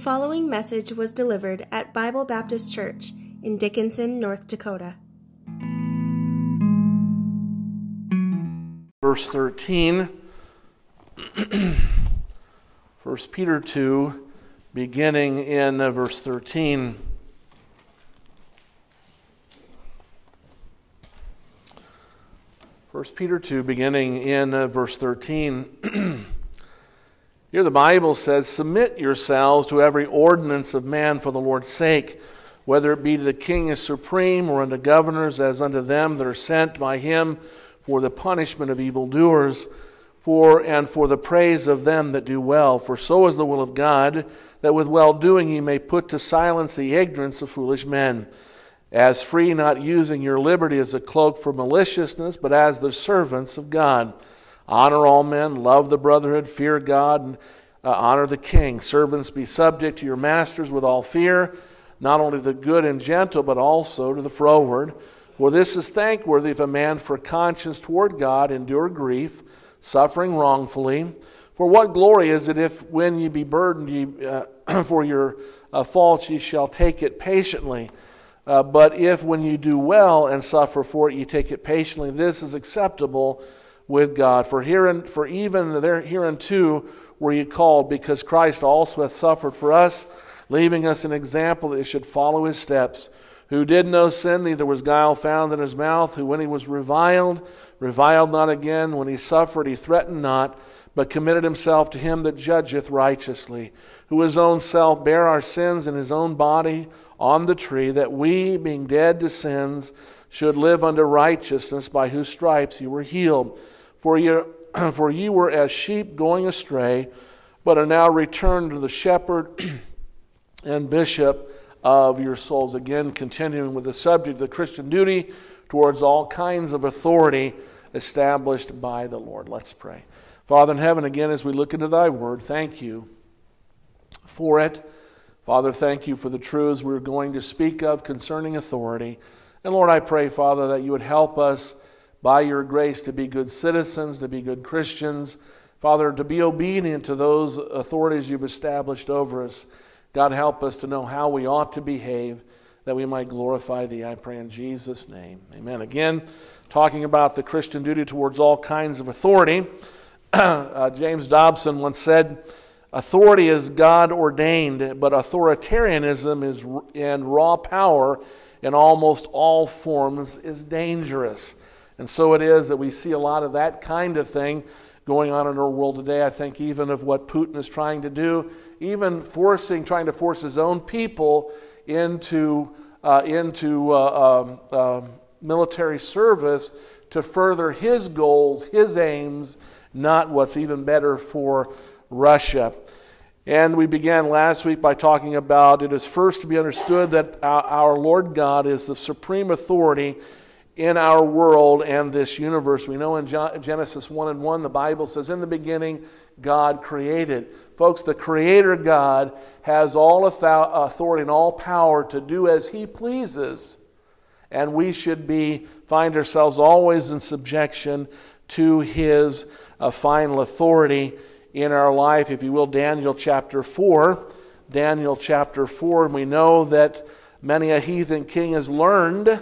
following message was delivered at Bible Baptist Church in Dickinson, North Dakota. Verse 13, 1 Peter 2, beginning in uh, verse 13. First Peter 2, beginning in uh, verse 13. Here the Bible says, Submit yourselves to every ordinance of man for the Lord's sake, whether it be to the king as supreme, or unto governors as unto them that are sent by him for the punishment of evildoers, for and for the praise of them that do well. For so is the will of God, that with well doing ye may put to silence the ignorance of foolish men as free, not using your liberty as a cloak for maliciousness, but as the servants of God. Honor all men, love the brotherhood, fear God, and uh, honor the king. Servants, be subject to your masters with all fear, not only the good and gentle, but also to the froward. For this is thankworthy if a man for conscience toward God endure grief, suffering wrongfully. For what glory is it if, when ye be burdened ye, uh, for your uh, faults, ye shall take it patiently? Uh, but if when you do well and suffer for it, you take it patiently, this is acceptable with God. For, herein, for even there, hereunto were ye called, because Christ also hath suffered for us, leaving us an example that we should follow his steps, who did no sin, neither was guile found in his mouth, who when he was reviled, reviled not again, when he suffered, he threatened not, but committed himself to him that judgeth righteously, who his own self bare our sins in his own body on the tree, that we, being dead to sins, should live unto righteousness, by whose stripes you were healed. For you, for you were as sheep going astray, but are now returned to the shepherd and bishop of your souls. Again, continuing with the subject of the Christian duty towards all kinds of authority established by the Lord. Let's pray. Father in heaven, again, as we look into thy word, thank you for it. Father, thank you for the truths we're going to speak of concerning authority. And Lord, I pray, Father, that you would help us by your grace to be good citizens, to be good Christians. Father, to be obedient to those authorities you've established over us. God, help us to know how we ought to behave that we might glorify thee. I pray in Jesus' name. Amen. Again, talking about the Christian duty towards all kinds of authority. uh, James Dobson once said, Authority is God ordained, but authoritarianism is and raw power in almost all forms is dangerous. And so it is that we see a lot of that kind of thing going on in our world today. I think even of what Putin is trying to do, even forcing, trying to force his own people into uh, into uh, um, uh, military service to further his goals, his aims, not what's even better for Russia. And we began last week by talking about it is first to be understood that our Lord God is the supreme authority in our world and this universe. We know in Genesis 1 and 1, the Bible says, In the beginning, God created. Folks, the Creator God has all authority and all power to do as He pleases. And we should be, find ourselves always in subjection to His uh, final authority in our life. If you will, Daniel chapter 4. Daniel chapter 4, and we know that many a heathen king has learned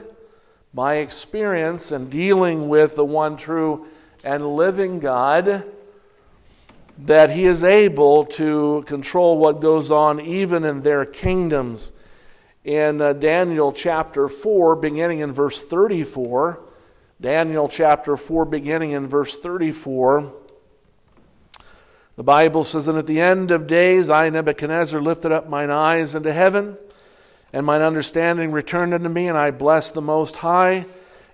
by experience and dealing with the one true and living God that he is able to control what goes on even in their kingdoms. In uh, Daniel chapter 4, beginning in verse 34, Daniel chapter 4, beginning in verse 34, the Bible says, And at the end of days I, Nebuchadnezzar, lifted up mine eyes into heaven, and mine understanding returned unto me, and I blessed the Most High,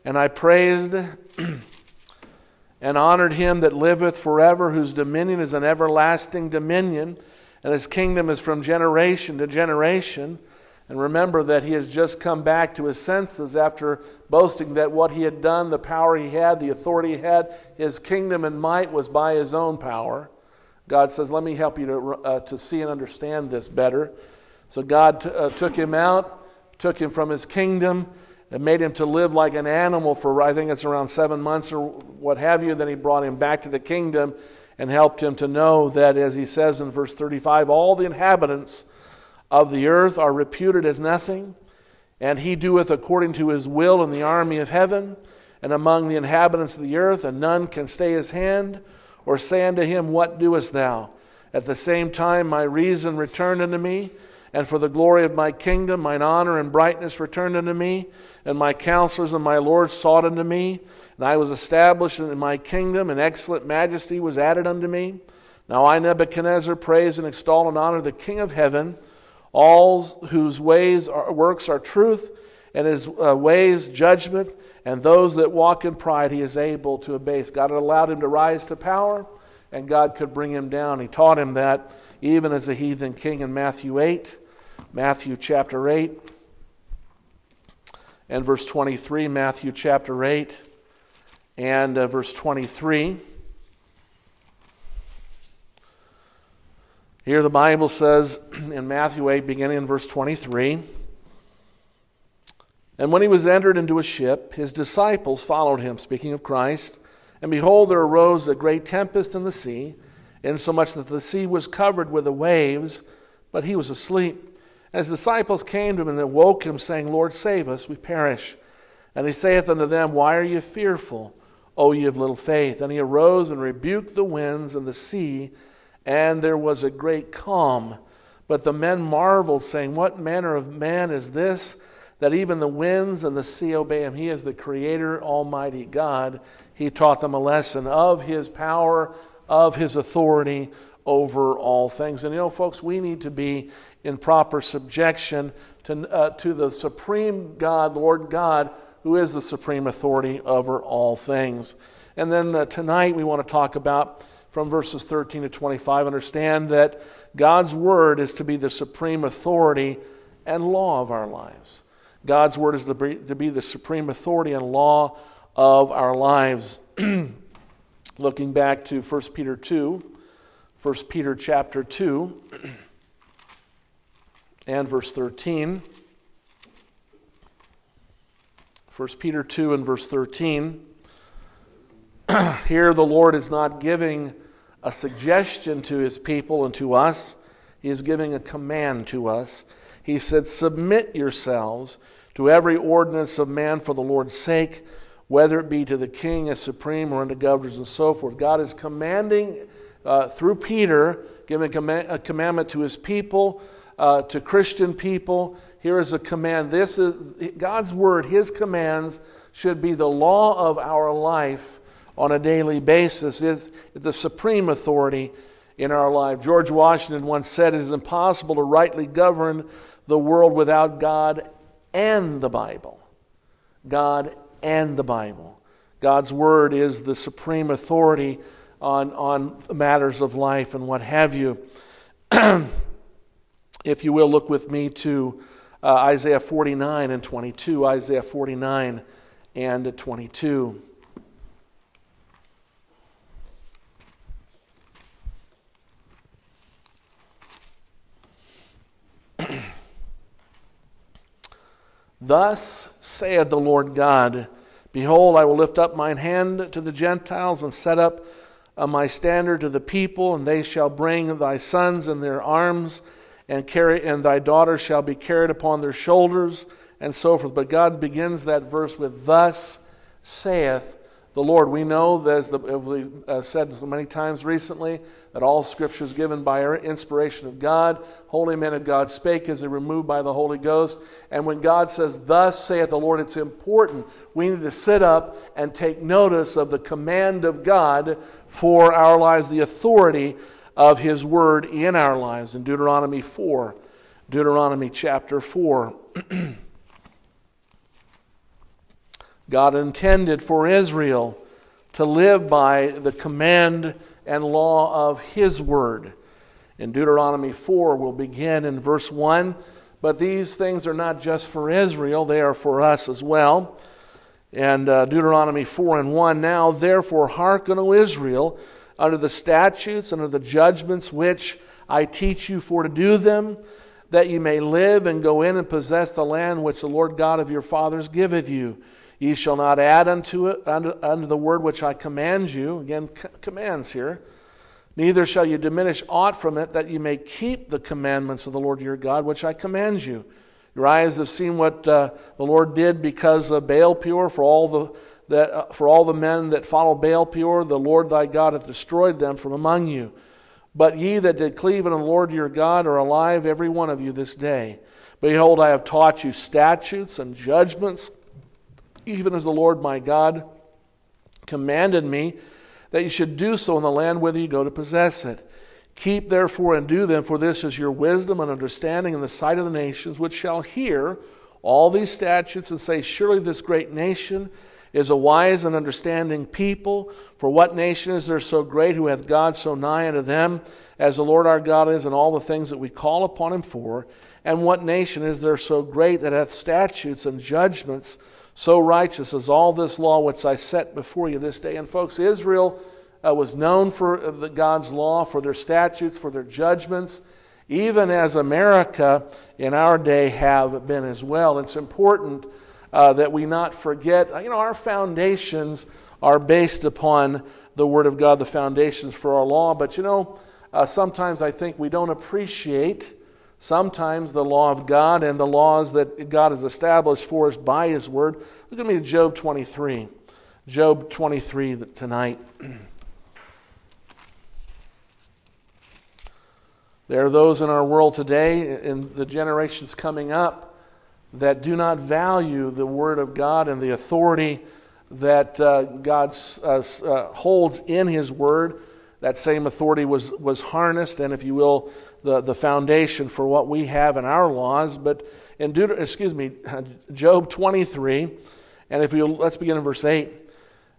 and I praised and honored him that liveth forever, whose dominion is an everlasting dominion, and his kingdom is from generation to generation. And remember that he has just come back to his senses after boasting that what he had done, the power he had, the authority he had, his kingdom and might was by his own power. God says, Let me help you to, uh, to see and understand this better. So God t- uh, took him out, took him from his kingdom, and made him to live like an animal for, I think it's around seven months or what have you. Then he brought him back to the kingdom and helped him to know that, as he says in verse 35, all the inhabitants of the earth are reputed as nothing, and he doeth according to his will in the army of heaven and among the inhabitants of the earth, and none can stay his hand or say unto him, What doest thou? At the same time, my reason returned unto me, and for the glory of my kingdom, mine honor and brightness returned unto me, and my counselors and my lords sought unto me, and I was established in my kingdom, and excellent majesty was added unto me. Now I, Nebuchadnezzar, praise and extol and honor the King of heaven, all whose ways are, works are truth, and his uh, ways judgment, and those that walk in pride he is able to abase. God had allowed him to rise to power, and God could bring him down. He taught him that even as a heathen king in Matthew 8, Matthew chapter 8, and verse 23, Matthew chapter 8, and uh, verse 23. Here the Bible says in Matthew 8, beginning in verse 23 And when he was entered into a ship, his disciples followed him, speaking of Christ. And behold, there arose a great tempest in the sea, insomuch that the sea was covered with the waves, but he was asleep. And his disciples came to him and awoke him, saying, Lord, save us, we perish. And he saith unto them, Why are ye fearful, O ye of little faith? And he arose and rebuked the winds and the sea and there was a great calm. But the men marveled, saying, What manner of man is this, that even the winds and the sea obey him? He is the Creator, Almighty God. He taught them a lesson of his power, of his authority over all things. And you know, folks, we need to be in proper subjection to, uh, to the supreme God, Lord God, who is the supreme authority over all things. And then uh, tonight we want to talk about from verses 13 to 25 understand that God's Word is to be the supreme authority and law of our lives. God's Word is to be the supreme authority and law of our lives. Looking back to 1 Peter 2, 1 Peter chapter 2, and verse 13. 1 Peter 2 and verse 13. Here the Lord is not giving a suggestion to his people and to us. He is giving a command to us. He said, Submit yourselves to every ordinance of man for the Lord's sake, whether it be to the king as supreme or unto governors and so forth. God is commanding uh, through Peter, giving a, a, commandment to his people, uh, to Christian people. Here is a command. This is God's word, his commands should be the law of our life on a daily basis is the supreme authority in our life. George Washington once said it is impossible to rightly govern the world without God and the Bible. God and the Bible. God's Word is the supreme authority on, on matters of life and what have you. if you will, look with me to uh, Isaiah 49 and 22. Isaiah 49 and 22. Thus saith the Lord God Behold, I will lift up mine hand to the Gentiles and set up Uh, my standard to the people, and they shall bring thy sons in their arms, and carry, and thy daughters shall be carried upon their shoulders, and so forth. But God begins that verse with, Thus saith the Lord. We know, that as, the, as we uh, said so many times recently, that all Scripture is given by inspiration of God. Holy men of God spake as they were moved by the Holy Ghost. And when God says, Thus saith the Lord, it's important. We need to sit up and take notice of the command of God for our lives, the authority of His Word in our lives. In Deuteronomy 4, Deuteronomy chapter 4. God intended for Israel to live by the command and law of His Word. In Deuteronomy 4, we'll begin in verse 1. But these things are not just for Israel, they are for us as well. And uh, Deuteronomy 4 and 1 Now therefore hearken, O Israel, under the statutes, under the judgments which I teach you for to do them, that you may live and go in and possess the land which the Lord God of your fathers giveth you. Ye shall not add unto it unto, unto the word which I command you. Again, c- commands here. Neither shall you diminish aught from it, that you may keep the commandments of the Lord your God, which I command you. Your eyes have seen what uh, the Lord did because of Baal Peor, for all the that uh, for all the men that follow Baal Peor, the Lord thy God hath destroyed them from among you. But ye that did cleave unto the Lord your God are alive, every one of you, this day. Behold, I have taught you statutes and judgments, even as the Lord my God commanded me that you should do so in the land whither you go to possess it. Keep therefore and do them, for this is your wisdom and understanding in the sight of the nations, which shall hear all these statutes and say, Surely this great nation is a wise and understanding people. For what nation is there so great who hath God so nigh unto them as the Lord our God is in all the things that we call upon him for? And what nation is there so great that hath statutes and judgments so righteous is all this law which I set before you this day? And folks, Israel uh, was known for uh, the, God's law, for their statutes, for their judgments even as America in our day have been as well. It's important uh, that we not forget. You know, our foundations are based upon the Word of God, the foundations for our law. But you know, uh, sometimes I think we don't appreciate sometimes the law of God and the laws that God has established for us by His Word. Look at me to Job 23. Job 23 tonight. There are those in our world today, in the generations coming up, that do not value the Word of God and the authority that uh, God uh, uh, holds in His Word. That same authority was, was harnessed, and if you will, the, the foundation for what we have in our laws. But in Deut- excuse me, Job 23, and if you let's begin in verse 8.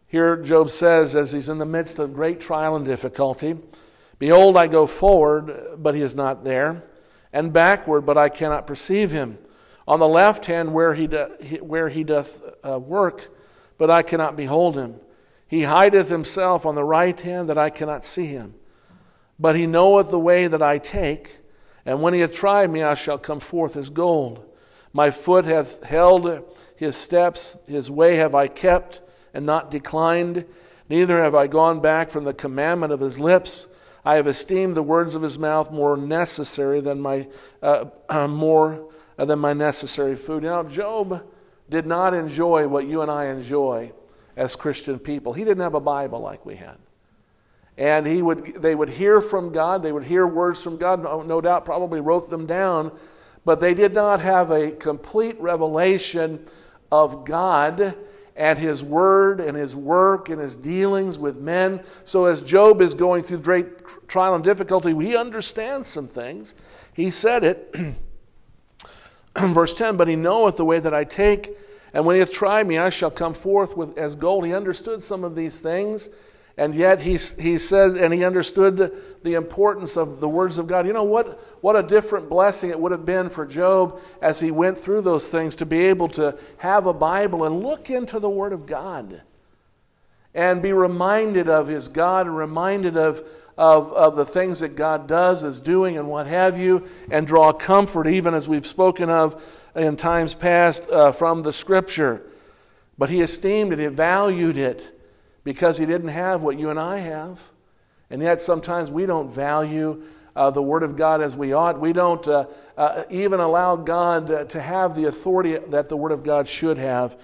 Here, Job says, as he's in the midst of great trial and difficulty, Behold, I go forward, but he is not there, and backward, but I cannot perceive him on the left hand where he, do, where he doth uh, work, but I cannot behold him. He hideth himself on the right hand that I cannot see him. But he knoweth the way that I take, and when he hath tried me, I shall come forth as gold. My foot hath held his steps, his way have I kept, and not declined. Neither have I gone back from the commandment of his lips. I have esteemed the words of his mouth more necessary than my uh, uh, more than my necessary food. Now Job did not enjoy what you and I enjoy as Christian people. He didn't have a Bible like we had. And he would, they would hear from God, they would hear words from God, no, no doubt probably wrote them down, but they did not have a complete revelation of God and his word and his work and his dealings with men. So, as Job is going through great trial and difficulty, he understands some things. He said it. Verse 10 But he knoweth the way that I take, and when he hath tried me, I shall come forth with, as gold. He understood some of these things, and yet he, he says, and he understood the, the importance of the words of God. You know what? What a different blessing it would have been for Job as he went through those things to be able to have a Bible and look into the Word of God and be reminded of his God and reminded of of, of the things that God does, is doing, and what have you, and draw comfort, even as we've spoken of in times past uh, from the Scripture. But he esteemed it, he valued it, because he didn't have what you and I have. And yet sometimes we don't value uh, the Word of God as we ought. We don't uh, uh, even allow God uh, to have the authority that the Word of God should have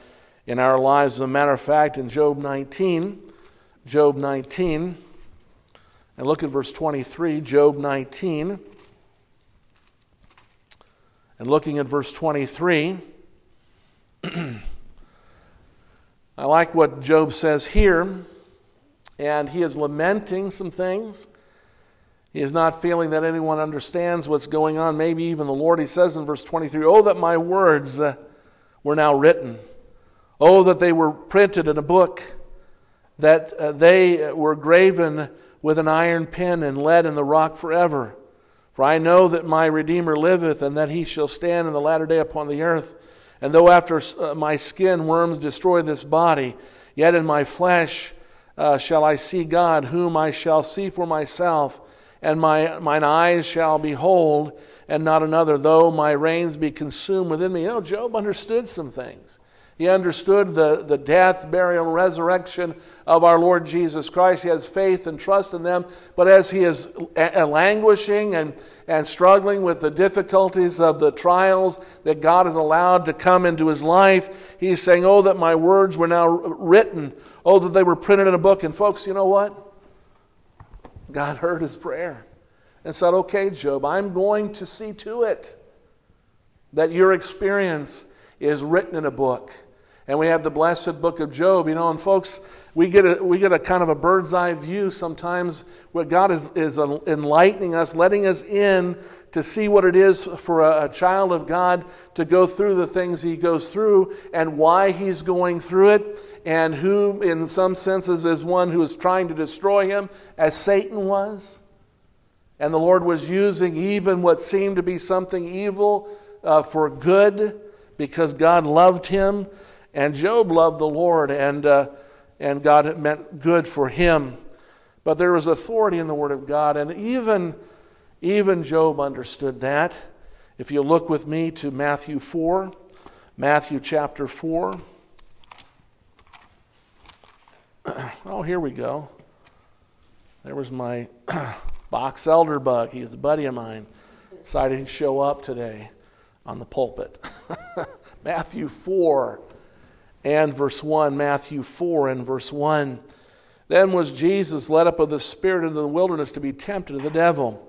in our lives. As a matter of fact, in Job 19, Job 19, and look at verse 23, Job 19. And looking at verse 23, I like what Job says here. And he is lamenting some things. He is not feeling that anyone understands what's going on, maybe even the Lord. He says in verse 23 Oh, that my words uh, were now written. Oh, that they were printed in a book, that uh, they were graven with an iron pen and lead in the rock forever. For I know that my Redeemer liveth, and that he shall stand in the latter day upon the earth. And though after uh, my skin worms destroy this body, yet in my flesh uh, shall I see God, whom I shall see for myself, and my, mine eyes shall behold, and not another, though my reins be consumed within me. You know, Job understood some things. He understood the, the death, burial, and resurrection of our Lord Jesus Christ. He has faith and trust in them. But as he is languishing and, and struggling with the difficulties of the trials that God has allowed to come into his life, he's saying, Oh, that my words were now written. Oh, that they were printed in a book. And folks, you know what? God heard his prayer and said, Okay, Job, I'm going to see to it that your experience is written in a book and we have the blessed book of Job, you know, and folks, we get a, we get a kind of a bird's eye view sometimes where God is, is enlightening us, letting us in to see what it is for a, a child of God to go through the things he goes through and why he's going through it, and who, in some senses, is one who is trying to destroy him, as Satan was. And the Lord was using even what seemed to be something evil uh, for good because God loved him. And Job loved the Lord, and, uh, and God meant good for him. But there was authority in the Word of God, and even, even Job understood that. If you look with me to Matthew 4, Matthew chapter 4. Oh, here we go. There was my box elder bug. He's a buddy of mine. Decided he'd show up today on the pulpit. Matthew 4 and verse 1, Matthew 4 and verse 1. Then was Jesus led up of the Spirit into the wilderness to be tempted of the devil.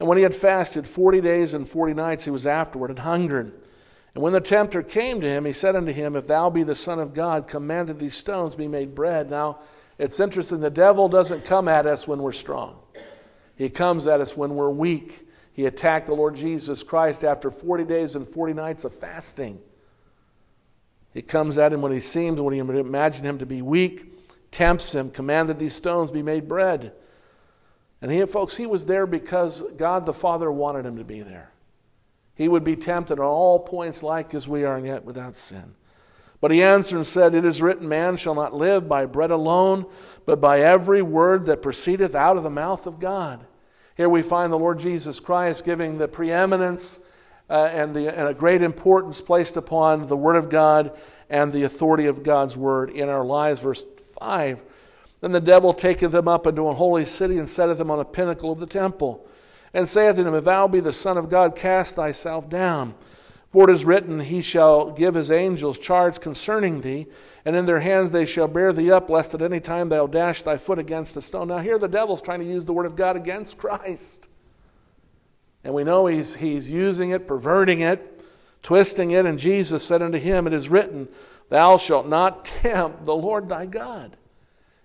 And when he had fasted forty days and forty nights, he was afterward and hungered. And when the tempter came to him, he said unto him, If thou be the Son of God, command that these stones be made bread. Now, it's interesting, the devil doesn't come at us when we're strong, he comes at us when we're weak. He attacked the Lord Jesus Christ after 40 days and 40 nights of fasting. He comes at him when he seems, when he imagined him to be weak, tempts him, commanded these stones be made bread. And he, folks, he was there because God the Father wanted him to be there. He would be tempted on all points like as we are, and yet without sin. But he answered and said, It is written, Man shall not live by bread alone, but by every word that proceedeth out of the mouth of God. Here we find the Lord Jesus Christ giving the preeminence uh, and, the, and a great importance placed upon the Word of God and the authority of God's Word in our lives. Verse 5 Then the devil taketh them up into a holy city and setteth them on a pinnacle of the temple, and saith unto him, If thou be the Son of God, cast thyself down. For it is written, He shall give His angels charge concerning thee, and in their hands they shall bear thee up, lest at any time thou dash thy foot against a stone. Now, here the devil's trying to use the Word of God against Christ. And we know he's, he's using it, perverting it, twisting it. And Jesus said unto him, It is written, Thou shalt not tempt the Lord thy God.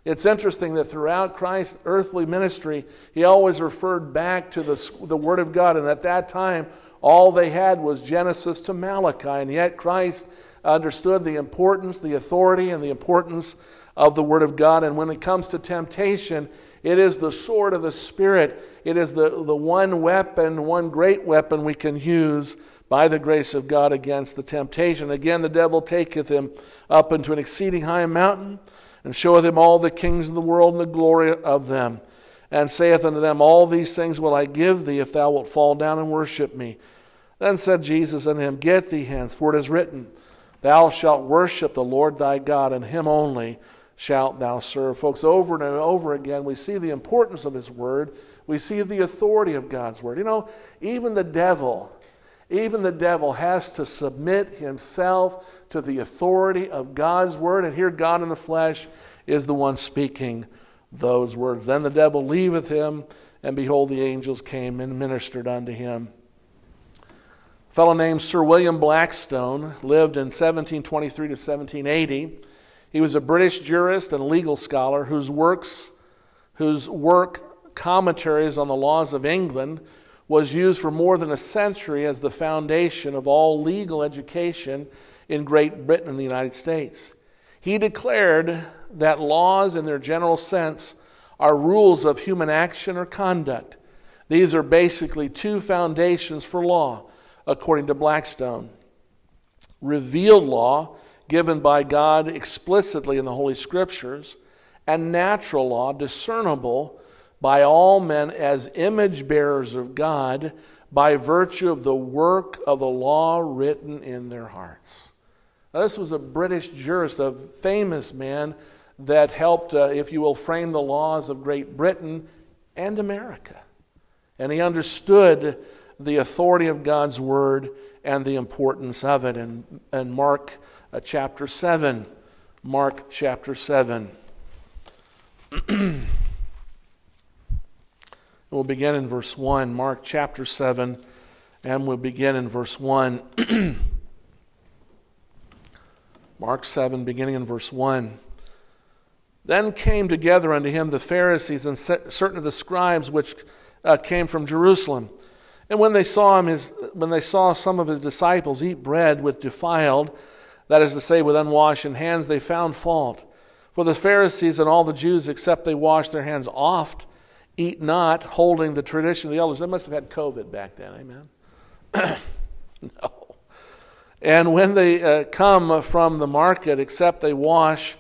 It's interesting that throughout Christ's earthly ministry, he always referred back to the, the Word of God. And at that time, all they had was Genesis to Malachi. And yet, Christ understood the importance, the authority, and the importance of the Word of God. And when it comes to temptation, it is the sword of the Spirit. It is the, the one weapon, one great weapon we can use by the grace of God against the temptation. Again, the devil taketh him up into an exceeding high mountain and showeth him all the kings of the world and the glory of them, and saith unto them, All these things will I give thee if thou wilt fall down and worship me. Then said Jesus unto him, Get thee hence, for it is written, Thou shalt worship the Lord thy God, and him only shalt thou serve. Folks, over and over again, we see the importance of His Word. We see the authority of God's Word. You know, even the devil, even the devil has to submit himself to the authority of God's Word. And here, God in the flesh is the one speaking those words. Then the devil leaveth him, and behold, the angels came and ministered unto him. A fellow named Sir William Blackstone lived in 1723 to 1780. He was a British jurist and legal scholar whose works, whose work commentaries on the laws of England was used for more than a century as the foundation of all legal education in Great Britain and the United States. He declared that laws, in their general sense, are rules of human action or conduct. These are basically two foundations for law, according to Blackstone. Revealed law given by God explicitly in the Holy Scriptures, and natural law discernible by all men as image bearers of God by virtue of the work of the law written in their hearts. Now, this was a British jurist, a famous man that helped, uh, if you will, frame the laws of Great Britain and America. And he understood the authority of God's word and the importance of it. And, and Mark uh, chapter 7. Mark chapter 7. we'll begin in verse 1. Mark chapter 7, and we'll begin in verse 1. Mark 7, beginning in verse 1. Then came together unto him the Pharisees and certain of the scribes which uh, came from Jerusalem. And when they saw him, his, when they saw some of his disciples eat bread with defiled, that is to say, with unwashed hands, they found fault. For the Pharisees and all the Jews, except they wash their hands oft, eat not, holding the tradition of the elders. They must have had COVID back then, amen? no. And when they uh, come from the market, except they wash,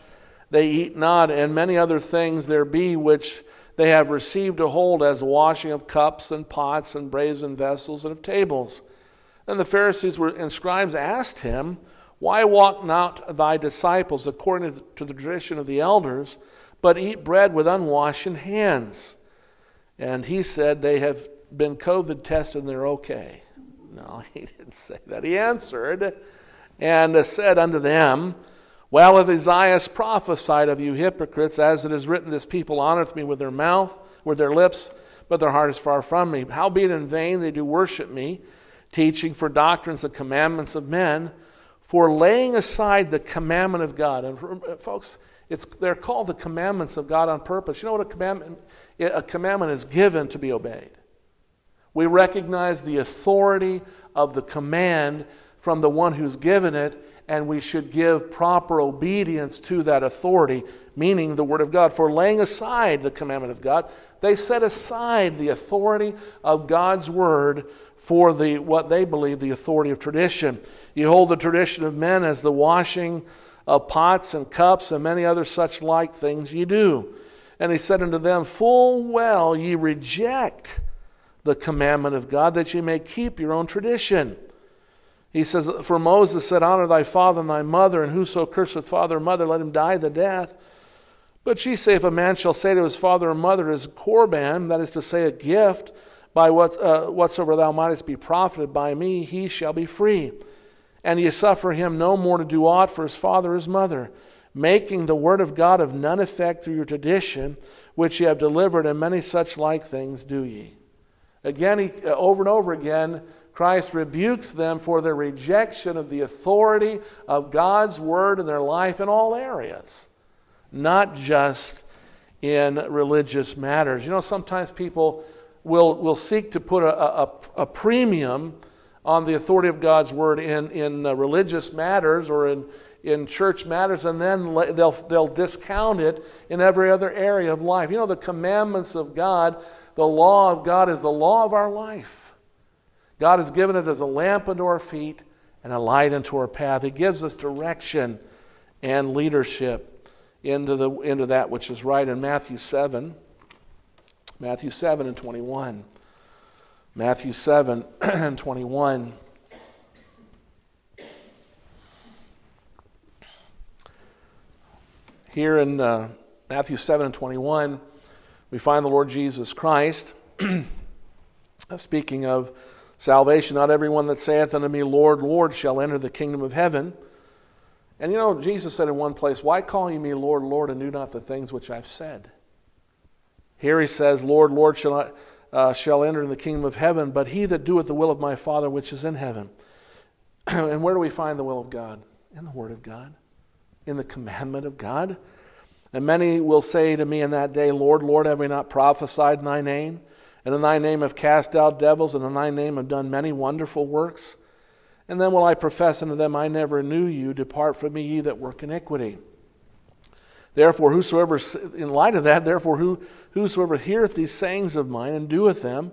they eat not, and many other things there be which they have received a hold as washing of cups and pots and brazen vessels and of tables. Then the Pharisees were, and scribes asked him, Why walk not thy disciples according to the tradition of the elders, but eat bread with unwashed hands? And he said, They have been COVID tested and they're okay. No, he didn't say that. He answered and said unto them, well, if Isaiah prophesied of you hypocrites, as it is written, This people honoreth me with their mouth, with their lips, but their heart is far from me. Howbeit in vain they do worship me, teaching for doctrines the commandments of men, for laying aside the commandment of God. And uh, folks, it's, they're called the commandments of God on purpose. You know what a commandment? A commandment is given to be obeyed. We recognize the authority of the command from the one who's given it and we should give proper obedience to that authority, meaning the Word of God. For laying aside the commandment of God, they set aside the authority of God's Word for the, what they believe the authority of tradition. You hold the tradition of men as the washing of pots and cups and many other such like things ye do. And he said unto them, Full well ye reject the commandment of God that ye may keep your own tradition. He says, For Moses said, Honor thy father and thy mother, and whoso curseth father or mother, let him die the death. But she say, If a man shall say to his father or mother, Is korban, that is to say, a gift, by what, uh, whatsoever thou mightest be profited by me, he shall be free. And ye suffer him no more to do aught for his father or his mother, making the word of God of none effect through your tradition, which ye have delivered, and many such like things do ye. Again, he, uh, over and over again, Christ rebukes them for their rejection of the authority of God's word in their life in all areas, not just in religious matters. You know, sometimes people will, will seek to put a, a, a premium on the authority of God's word in, in uh, religious matters or in, in church matters, and then they'll, they'll discount it in every other area of life. You know, the commandments of God, the law of God is the law of our life. God has given it as a lamp unto our feet and a light unto our path. He gives us direction and leadership into, the, into that which is right in Matthew 7. Matthew 7 and 21. Matthew 7 and 21. Here in uh, Matthew 7 and 21, we find the Lord Jesus Christ speaking of salvation. Not everyone that saith unto me, Lord, Lord, shall enter the kingdom of heaven. And you know, Jesus said in one place, Why call ye me Lord, Lord, and do not the things which I've said? Here he says, Lord, Lord, shall, not, uh, shall enter in the kingdom of heaven, but he that doeth the will of my Father which is in heaven. and where do we find the will of God? In the Word of God, in the commandment of God. And many will say to me in that day, Lord, Lord, have we not prophesied in thy name? And in thy name have cast out devils, and in thy name have done many wonderful works. And then will I profess unto them, I never knew you. Depart from me, ye that work iniquity. Therefore, whosoever, in light of that, therefore, who, whosoever heareth these sayings of mine and doeth them,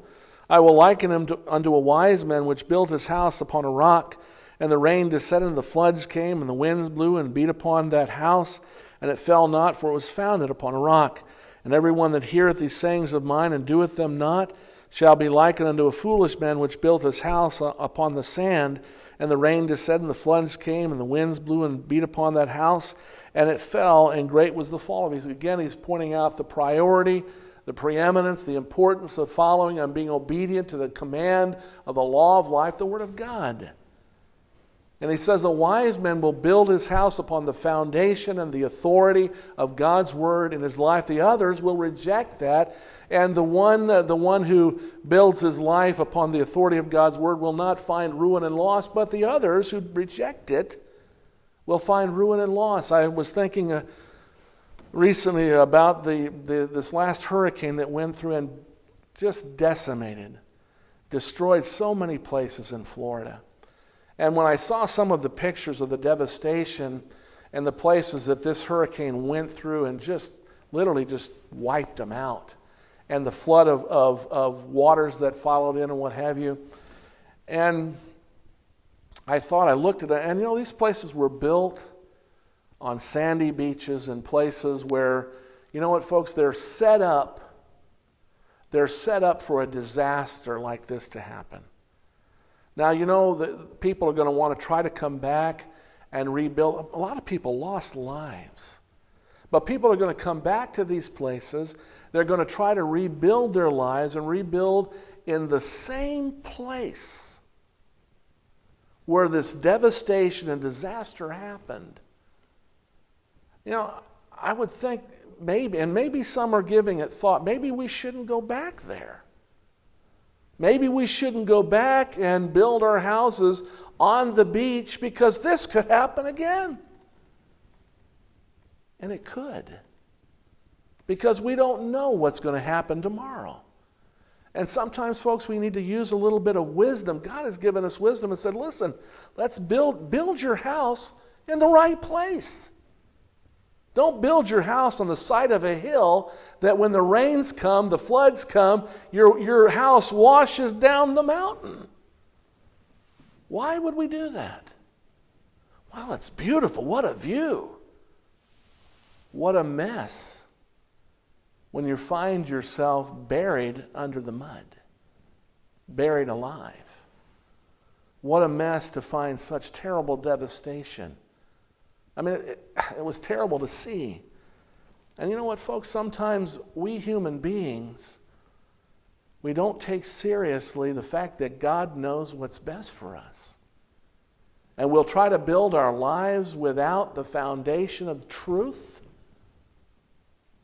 I will liken him to, unto a wise man which built his house upon a rock. And the rain descended, and the floods came, and the winds blew and beat upon that house, and it fell not, for it was founded upon a rock. And every one that heareth these sayings of mine and doeth them not, shall be likened unto a foolish man which built his house upon the sand, and the rain descended, and the floods came, and the winds blew and beat upon that house, and it fell, and great was the fall of it. Again, he's pointing out the priority, the preeminence, the importance of following and being obedient to the command of the law of life, the Word of God. And he says, A wise man will build his house upon the foundation and the authority of God's word in his life. The others will reject that. And the one, uh, the one who builds his life upon the authority of God's word will not find ruin and loss, but the others who reject it will find ruin and loss. I was thinking uh, recently about the, the, this last hurricane that went through and just decimated, destroyed so many places in Florida. And when I saw some of the pictures of the devastation and the places that this hurricane went through and just literally just wiped them out, and the flood of, of, of waters that followed in and what have you. And I thought, I looked at it, and you know, these places were built on sandy beaches and places where, you know what, folks, they're set up. They're set up for a disaster like this to happen. Now, you know that people are going to want to try to come back and rebuild. A lot of people lost lives. But people are going to come back to these places. They're going to try to rebuild their lives and rebuild in the same place where this devastation and disaster happened. You know, I would think maybe, and maybe some are giving it thought, maybe we shouldn't go back there. Maybe we shouldn't go back and build our houses on the beach because this could happen again. And it could. Because we don't know what's going to happen tomorrow. And sometimes, folks, we need to use a little bit of wisdom. God has given us wisdom and said, listen, let's build, build your house in the right place. Don't build your house on the side of a hill that when the rains come, the floods come, your, your house washes down the mountain. Why would we do that? Well, it's beautiful. What a view. What a mess when you find yourself buried under the mud, buried alive. What a mess to find such terrible devastation. I mean, it, it was terrible to see. And you know what, folks? Sometimes we human beings, we don't take seriously the fact that God knows what's best for us. And we'll try to build our lives without the foundation of truth,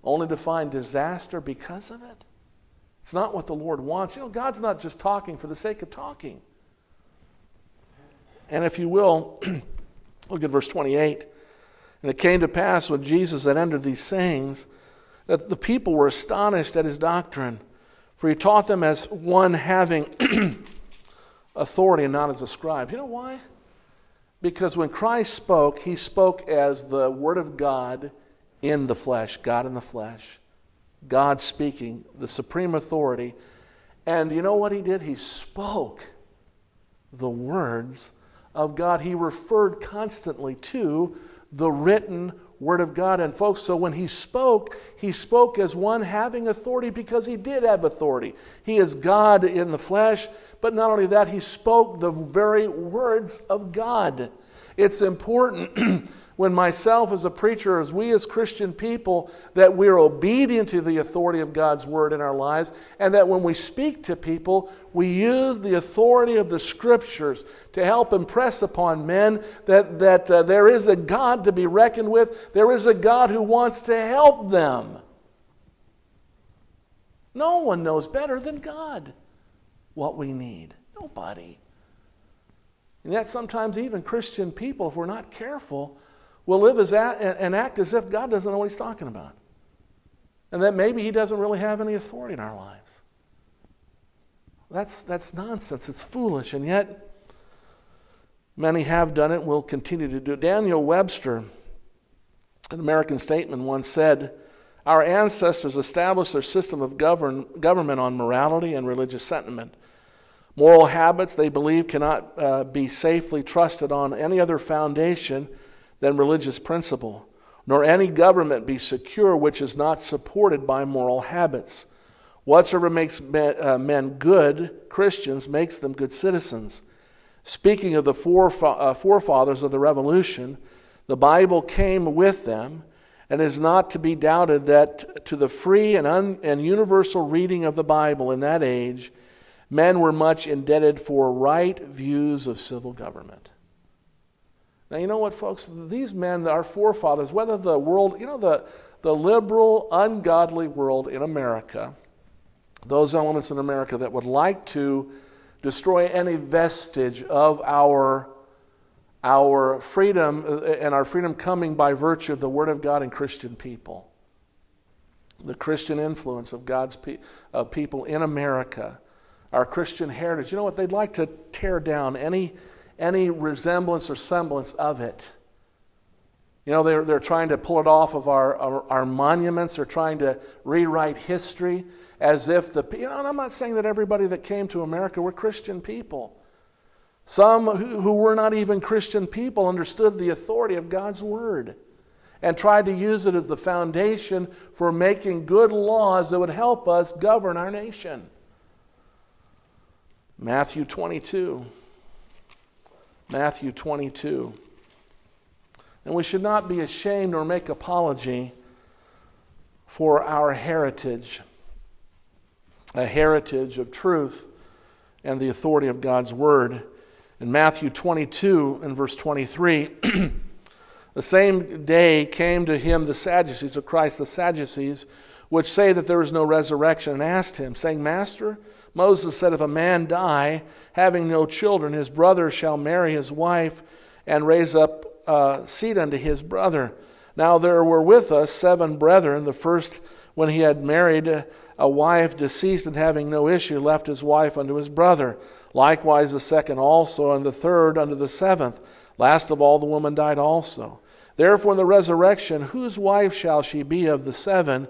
only to find disaster because of it. It's not what the Lord wants. You know, God's not just talking for the sake of talking. And if you will, look at verse 28. And it came to pass when Jesus had ended these sayings that the people were astonished at his doctrine, for he taught them as one having authority and not as a scribe. You know why? Because when Christ spoke, he spoke as the Word of God in the flesh, God in the flesh, God speaking, the supreme authority. And you know what he did? He spoke the words of God. He referred constantly to the written Word of God. And folks, so when he spoke, he spoke as one having authority because he did have authority. He is God in the flesh, but not only that, he spoke the very words of God. It's important when myself as a preacher, as we as Christian people, that we're obedient to the authority of God's word in our lives, and that when we speak to people, we use the authority of the scriptures to help impress upon men that, that uh, there is a God to be reckoned with, there is a God who wants to help them. No one knows better than God what we need. Nobody. And yet, sometimes, even Christian people, if we're not careful, will live as a, and act as if God doesn't know what He's talking about. And that maybe He doesn't really have any authority in our lives. That's, that's nonsense. It's foolish. And yet, many have done it and will continue to do it. Daniel Webster, an American statesman, once said, Our ancestors established their system of govern, government on morality and religious sentiment. Moral habits, they believe, cannot uh, be safely trusted on any other foundation than religious principle, nor any government be secure which is not supported by moral habits. Whatsoever makes men, uh, men good Christians makes them good citizens. Speaking of the forefa- uh, forefathers of the revolution, the Bible came with them, and is not to be doubted that to the free and, un- and universal reading of the Bible in that age, men were much indebted for right views of civil government. Now, you know what, folks? These men, our forefathers, whether the world, you know, the, the liberal, ungodly world in America, those elements in America that would like to destroy any vestige of our, our freedom uh, and our freedom coming by virtue of the Word of God and Christian people. The Christian influence of God's pe- uh, people in America, our Christian heritage. You know what? They'd like to tear down any, any resemblance or semblance of it. You know, they're, they're trying to pull it off of our, our, our monuments, they're trying to rewrite history as if the, you know, and I'm not saying that everybody that came to America were Christian people. Some who, who were not even Christian people understood the authority of God's Word and tried to use it as the foundation for making good laws that would help us govern our nation. Matthew 22. Matthew 22. And we should not be ashamed or make apology for our heritage a heritage of truth and the authority of God's word. In Matthew 22 and verse 23, the same day came to him the Sadducees of Christ, the Sadducees, which say that there is no resurrection, and asked him, saying, Master, Moses said, If a man die, having no children, his brother shall marry his wife and raise up uh, seed unto his brother. Now there were with us seven brethren. The first, when he had married, a wife deceased and having no issue left his wife unto his brother. Likewise the second also, and the third unto the seventh. Last of all, the woman died also. Therefore, in the resurrection, whose wife shall she be of the seven?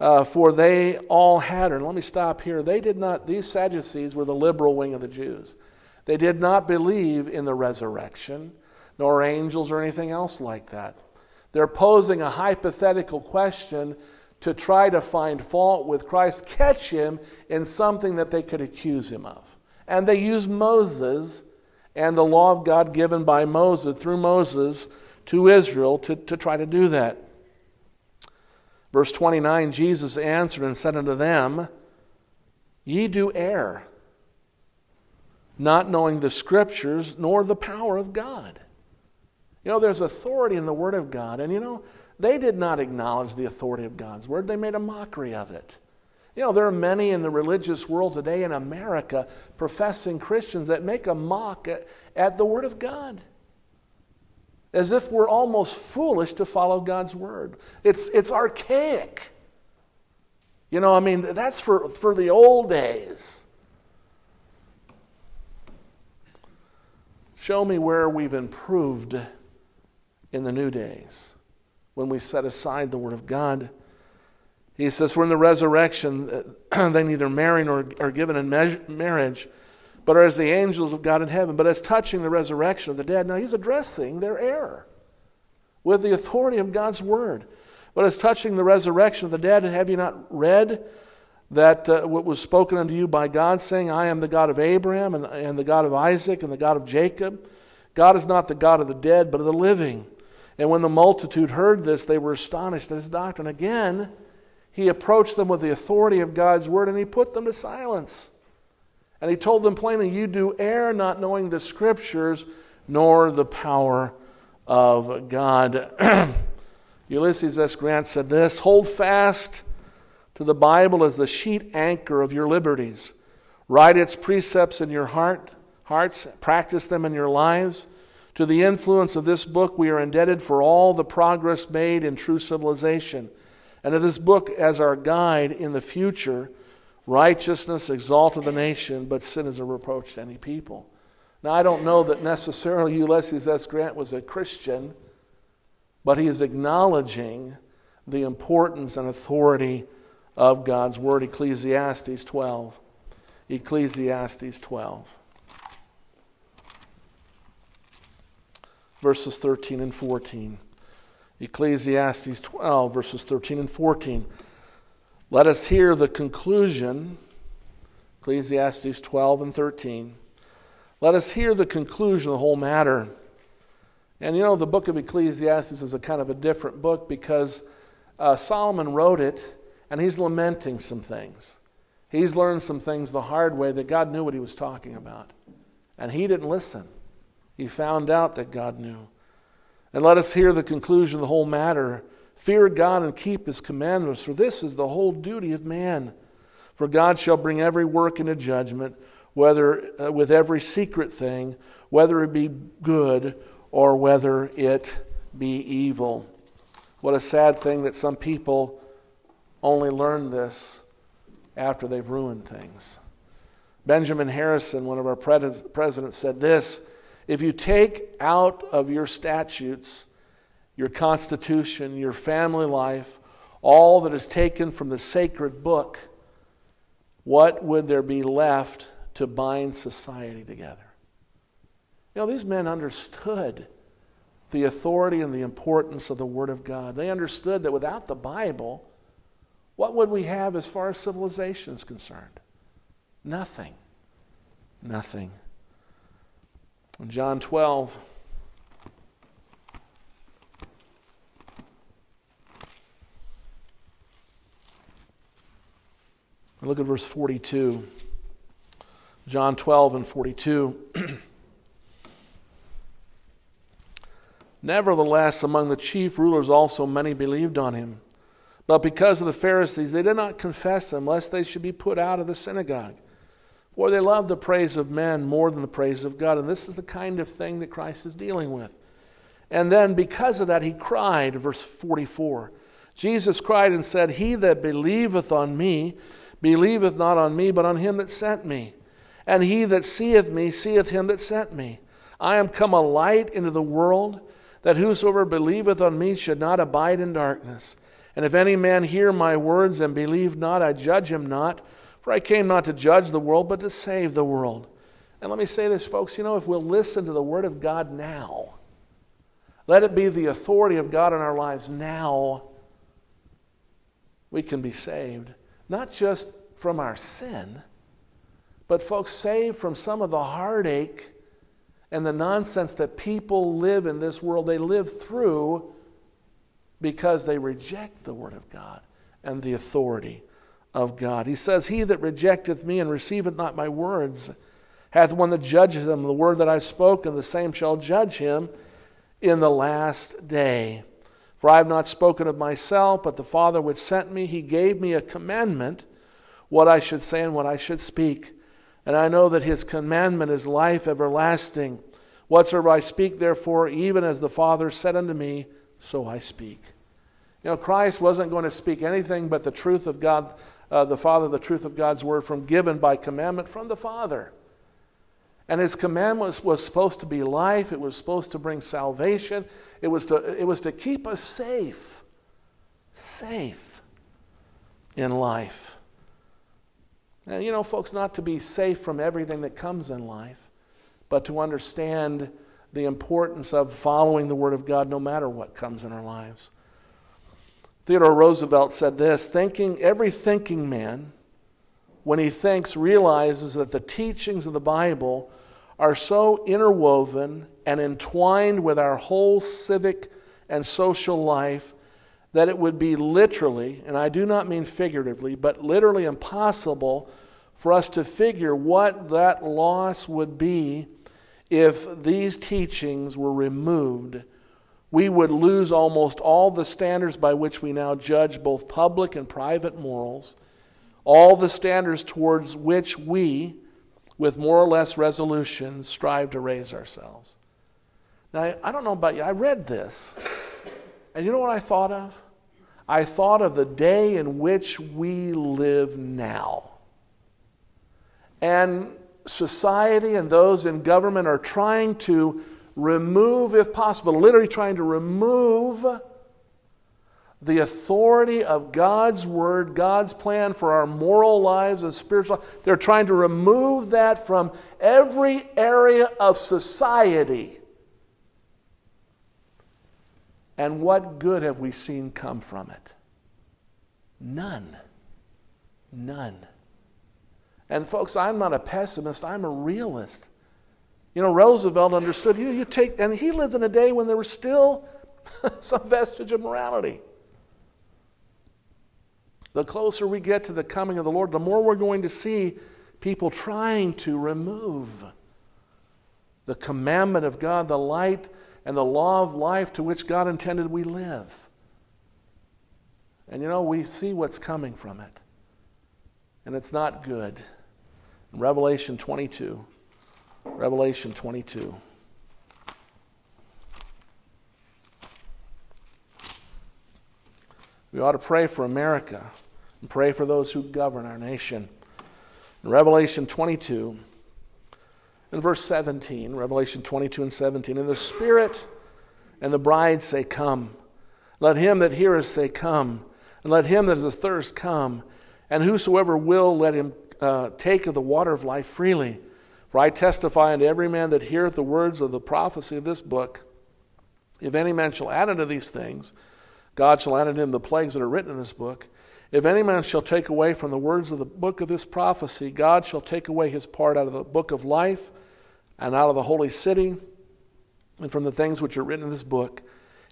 Uh, for they all had her. And let me stop here. They did not, these Sadducees were the liberal wing of the Jews. They did not believe in the resurrection, nor angels or anything else like that. They're posing a hypothetical question to try to find fault with Christ, catch him in something that they could accuse him of. And they use Moses and the law of God given by Moses, through Moses, to Israel to, to try to do that. Verse 29 Jesus answered and said unto them, Ye do err, not knowing the Scriptures nor the power of God. You know, there's authority in the Word of God. And you know, they did not acknowledge the authority of God's word, they made a mockery of it. You know, there are many in the religious world today in America professing Christians that make a mock at, at the Word of God. As if we're almost foolish to follow God's Word. It's, it's archaic. You know, I mean, that's for, for the old days. Show me where we've improved in the new days when we set aside the Word of God. He says, For in the resurrection, they neither marry nor are given in marriage, but are as the angels of God in heaven. But as touching the resurrection of the dead, now he's addressing their error with the authority of God's Word. But as touching the resurrection of the dead, have you not read that uh, what was spoken unto you by God, saying, I am the God of Abraham and, and the God of Isaac and the God of Jacob? God is not the God of the dead, but of the living. And when the multitude heard this, they were astonished at his doctrine. Again, he approached them with the authority of God's word and he put them to silence. And he told them plainly, You do err, not knowing the scriptures nor the power of God. Ulysses S. Grant said this Hold fast to the Bible as the sheet anchor of your liberties. Write its precepts in your heart, hearts, practice them in your lives. To the influence of this book, we are indebted for all the progress made in true civilization. And to this book as our guide in the future, righteousness exalted the nation, but sin is a reproach to any people. Now, I don't know that necessarily Ulysses S. Grant was a Christian, but he is acknowledging the importance and authority of God's Word. Ecclesiastes 12. Ecclesiastes 12. verses 13 and 14. Ecclesiastes 12, verses 13 and 14. Let us hear the conclusion, Ecclesiastes 12 and 13. Let us hear the conclusion of the whole matter. And you know, the book of Ecclesiastes is a kind of a different book because uh, Solomon wrote it and he's lamenting some things. He's learned some things the hard way that God knew what he was talking about. And he didn't listen. He found out that God knew. And let us hear the conclusion of the whole matter. Fear God and keep his commandments, for this is the whole duty of man. For God shall bring every work into judgment, whether uh, with every secret thing, whether it be good or whether it be evil. What a sad thing that some people only learn this after they've ruined things. Benjamin Harrison, one of our presidents, said this If you take out of your statutes, your constitution, your family life, all that is taken from the sacred book, what would there be left to bind society together? You know, these men understood the authority and the importance of the Word of God. They understood that without the Bible, what would we have as far as civilization is concerned? Nothing. Nothing. In John 12, look at verse 42. John 12 and 42. Nevertheless, among the chief rulers also many believed on him. But because of the Pharisees, they did not confess him, lest they should be put out of the synagogue. For they loved the praise of men more than the praise of God. And this is the kind of thing that Christ is dealing with. And then, because of that, he cried, verse 44. Jesus cried and said, He that believeth on me, believeth not on me, but on him that sent me. And he that seeth me, seeth him that sent me. I am come a light into the world that whosoever believeth on me should not abide in darkness. And if any man hear my words and believe not, I judge him not, for I came not to judge the world, but to save the world. And let me say this, folks, you know, if we'll listen to the word of God now, let it be the authority of God in our lives now, we can be saved. Not just from our sin, but, folks, saved from some of the heartache and the nonsense that people live in this world, they live through because they reject the Word of God and the authority of God. He says, He that rejecteth me and receiveth not my words hath one that judgeth him. The word that I spoke, and the same shall judge him in the last day. For I have not spoken of myself, but the Father which sent me, he gave me a commandment what I should say and what I should speak. And I know that his commandment is life everlasting. Whatsoever I speak, therefore, even as the Father said unto me, so I speak. You know, Christ wasn't going to speak anything but the truth of God, uh, the Father, the truth of God's word from given by commandment from the Father. And his commandment was, supposed to be life, it was supposed to bring salvation, it was to, it was to keep us safe, safe in life. And you know, folks, not to be safe from everything that comes in life, but to understand the importance of following the Word of God no matter what comes in our lives. Theodore Roosevelt said this thinking, every thinking man, when he thinks, realizes that the teachings of the Bible are so interwoven and entwined with our whole civic and social life that it would be literally, and I do not mean figuratively, but literally impossible for us to figure what that loss would be if these teachings were removed. We would lose almost all the standards by which we now judge both public and private morals, all the standards towards which we, with more or less resolution, strive to raise ourselves. Now, I don't know about you, I read this. And you know what I thought of? I thought of the day in which we live now. And society and those in government are trying to remove, if possible, literally trying to remove the authority of God's word, God's plan for our moral lives and spiritual. They're trying to remove that from every area of society. And what good have we seen come from it? None. None. And folks, I'm not a pessimist, I'm a realist. You know, Roosevelt understood, you, you take, and he lived in a day when there was still some vestige of morality. The closer we get to the coming of the Lord, the more we're going to see people trying to remove the commandment of God, the light and the law of life to which God intended we live. And you know, we see what's coming from it. And it's not good. Revelation 22. Revelation 22. We ought to pray for America and pray for those who govern our nation. In Revelation 22, in verse 17, Revelation 22 and 17, and the Spirit and the bride say, Come. Let him that heareth say, Come. And let him that is athirst come. And whosoever will, let him uh, take of the water of life freely. For I testify unto every man that heareth the words of the prophecy of this book, if any man shall add unto these things, God shall add unto him the plagues that are written in this book. If any man shall take away from the words of the book of this prophecy, God shall take away his part out of the book of life and out of the holy city and from the things which are written in this book.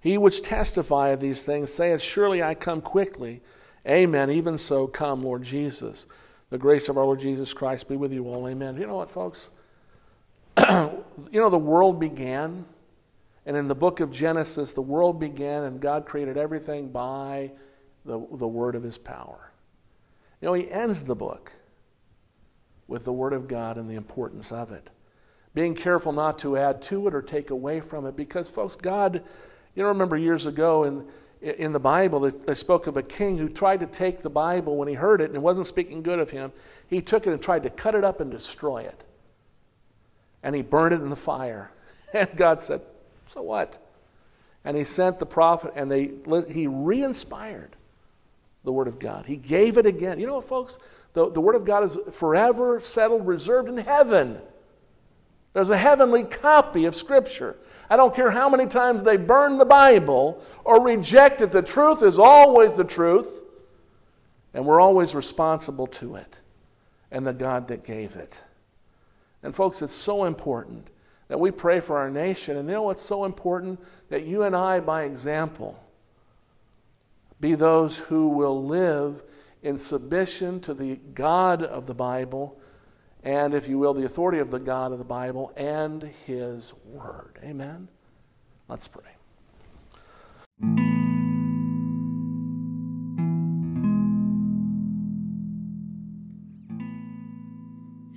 He which testifieth these things saith, Surely I come quickly. Amen. Even so, come, Lord Jesus. The grace of our Lord Jesus Christ be with you all. Amen. You know what, folks? you know, the world began, and in the book of Genesis, the world began, and God created everything by the, the word of his power. You know, he ends the book with the word of God and the importance of it. Being careful not to add to it or take away from it, because, folks, God, you know, remember years ago in in the Bible, they spoke of a king who tried to take the Bible when he heard it and it wasn't speaking good of him. He took it and tried to cut it up and destroy it. And he burned it in the fire. And God said, So what? And he sent the prophet and they, he re inspired the Word of God. He gave it again. You know what, folks? The, the Word of God is forever settled, reserved in heaven. There's a heavenly copy of Scripture. I don't care how many times they burn the Bible or reject it, the truth is always the truth, and we're always responsible to it and the God that gave it. And, folks, it's so important that we pray for our nation. And you know what's so important? That you and I, by example, be those who will live in submission to the God of the Bible and, if you will, the authority of the God of the Bible and His Word. Amen? Let's pray.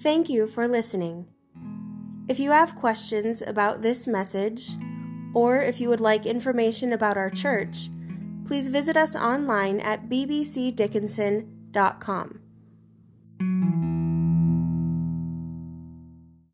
Thank you for listening. If you have questions about this message, or if you would like information about our church, please visit us online at bbcdickinson.com.